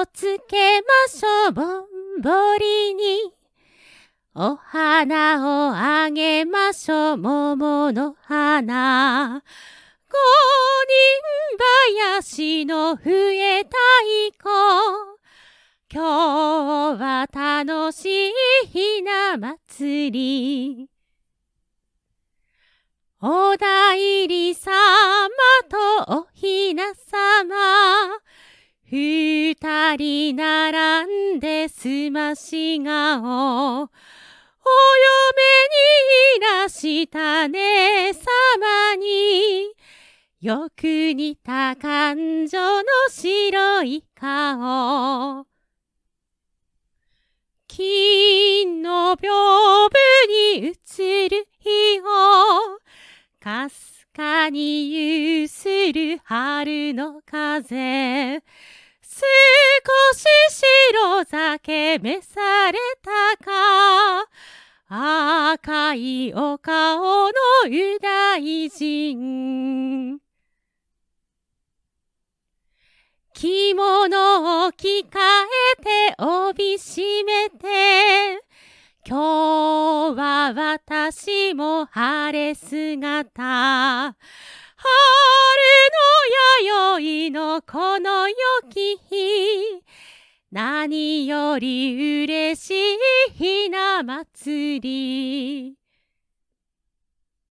をつけましょう。ぼんぼりに。お花をあげましょう。桃の花。五人林の笛太鼓。今日は楽しいひな祭り。お代理様とんですまし顔。お嫁にいらしたね。様に。よく似た感情の白い顔。金の屏風に映る日を。かすかにゆする春の風。少し白酒召されたか？赤いお顔の右大臣着物を着替えて帯締めて今日は私も晴れ姿。春の弥生のこの良き日。何より嬉しいひな祭り。